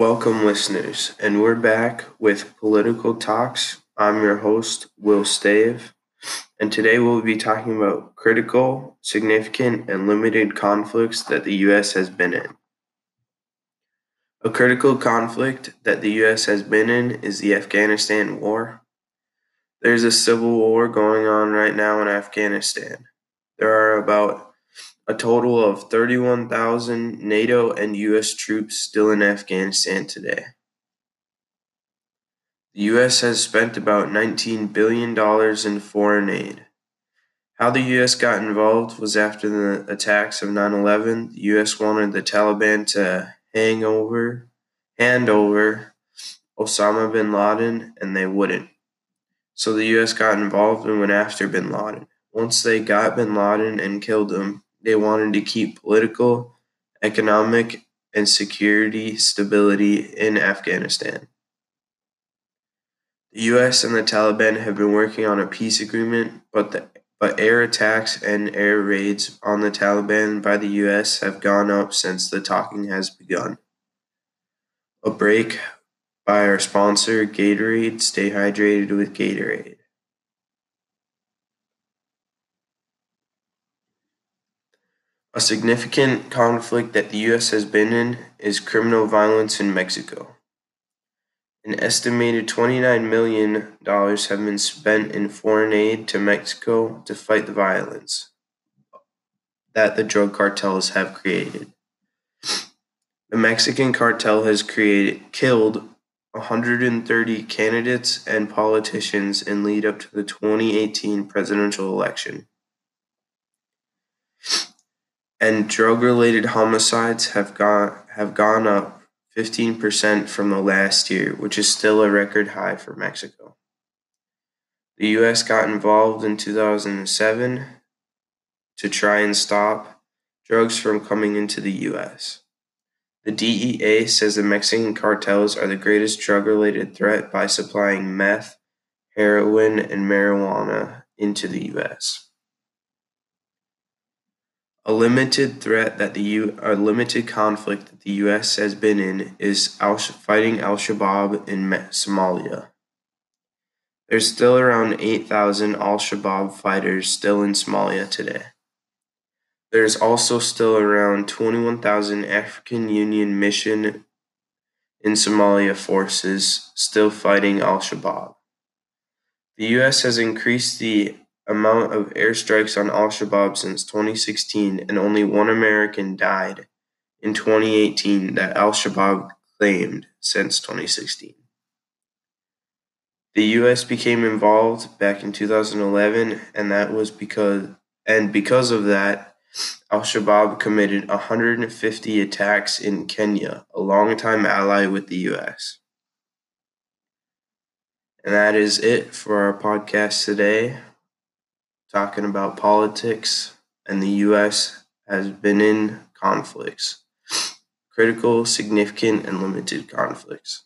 Welcome, listeners, and we're back with Political Talks. I'm your host, Will Stave, and today we'll be talking about critical, significant, and limited conflicts that the U.S. has been in. A critical conflict that the U.S. has been in is the Afghanistan War. There's a civil war going on right now in Afghanistan. There are about a total of 31,000 NATO and U.S. troops still in Afghanistan today. The U.S. has spent about $19 billion in foreign aid. How the U.S. got involved was after the attacks of 9 11, the U.S. wanted the Taliban to hang over, hand over Osama bin Laden, and they wouldn't. So the U.S. got involved and went after bin Laden. Once they got bin Laden and killed him, they wanted to keep political, economic, and security stability in Afghanistan. The US and the Taliban have been working on a peace agreement, but the but air attacks and air raids on the Taliban by the US have gone up since the talking has begun. A break by our sponsor, Gatorade. Stay hydrated with Gatorade. A significant conflict that the U.S. has been in is criminal violence in Mexico. An estimated $29 million have been spent in foreign aid to Mexico to fight the violence that the drug cartels have created. The Mexican cartel has created killed 130 candidates and politicians in lead up to the 2018 presidential election and drug-related homicides have gone have gone up 15% from the last year, which is still a record high for Mexico. The US got involved in 2007 to try and stop drugs from coming into the US. The DEA says the Mexican cartels are the greatest drug related threat by supplying meth, heroin, and marijuana into the US. A limited threat that the U, a limited conflict that the U.S. has been in is al- fighting Al Shabaab in Somalia. There's still around 8,000 Al Shabaab fighters still in Somalia today. There's also still around 21,000 African Union mission in Somalia forces still fighting Al Shabaab. The U.S. has increased the amount of airstrikes on Al Shabaab since 2016, and only one American died in 2018 that Al Shabaab claimed since 2016. The US became involved back in 2011 and that was because and because of that Al Shabaab committed 150 attacks in Kenya, a longtime ally with the US. And that is it for our podcast today talking about politics, and the U.S. has been in conflicts critical, significant, and limited conflicts.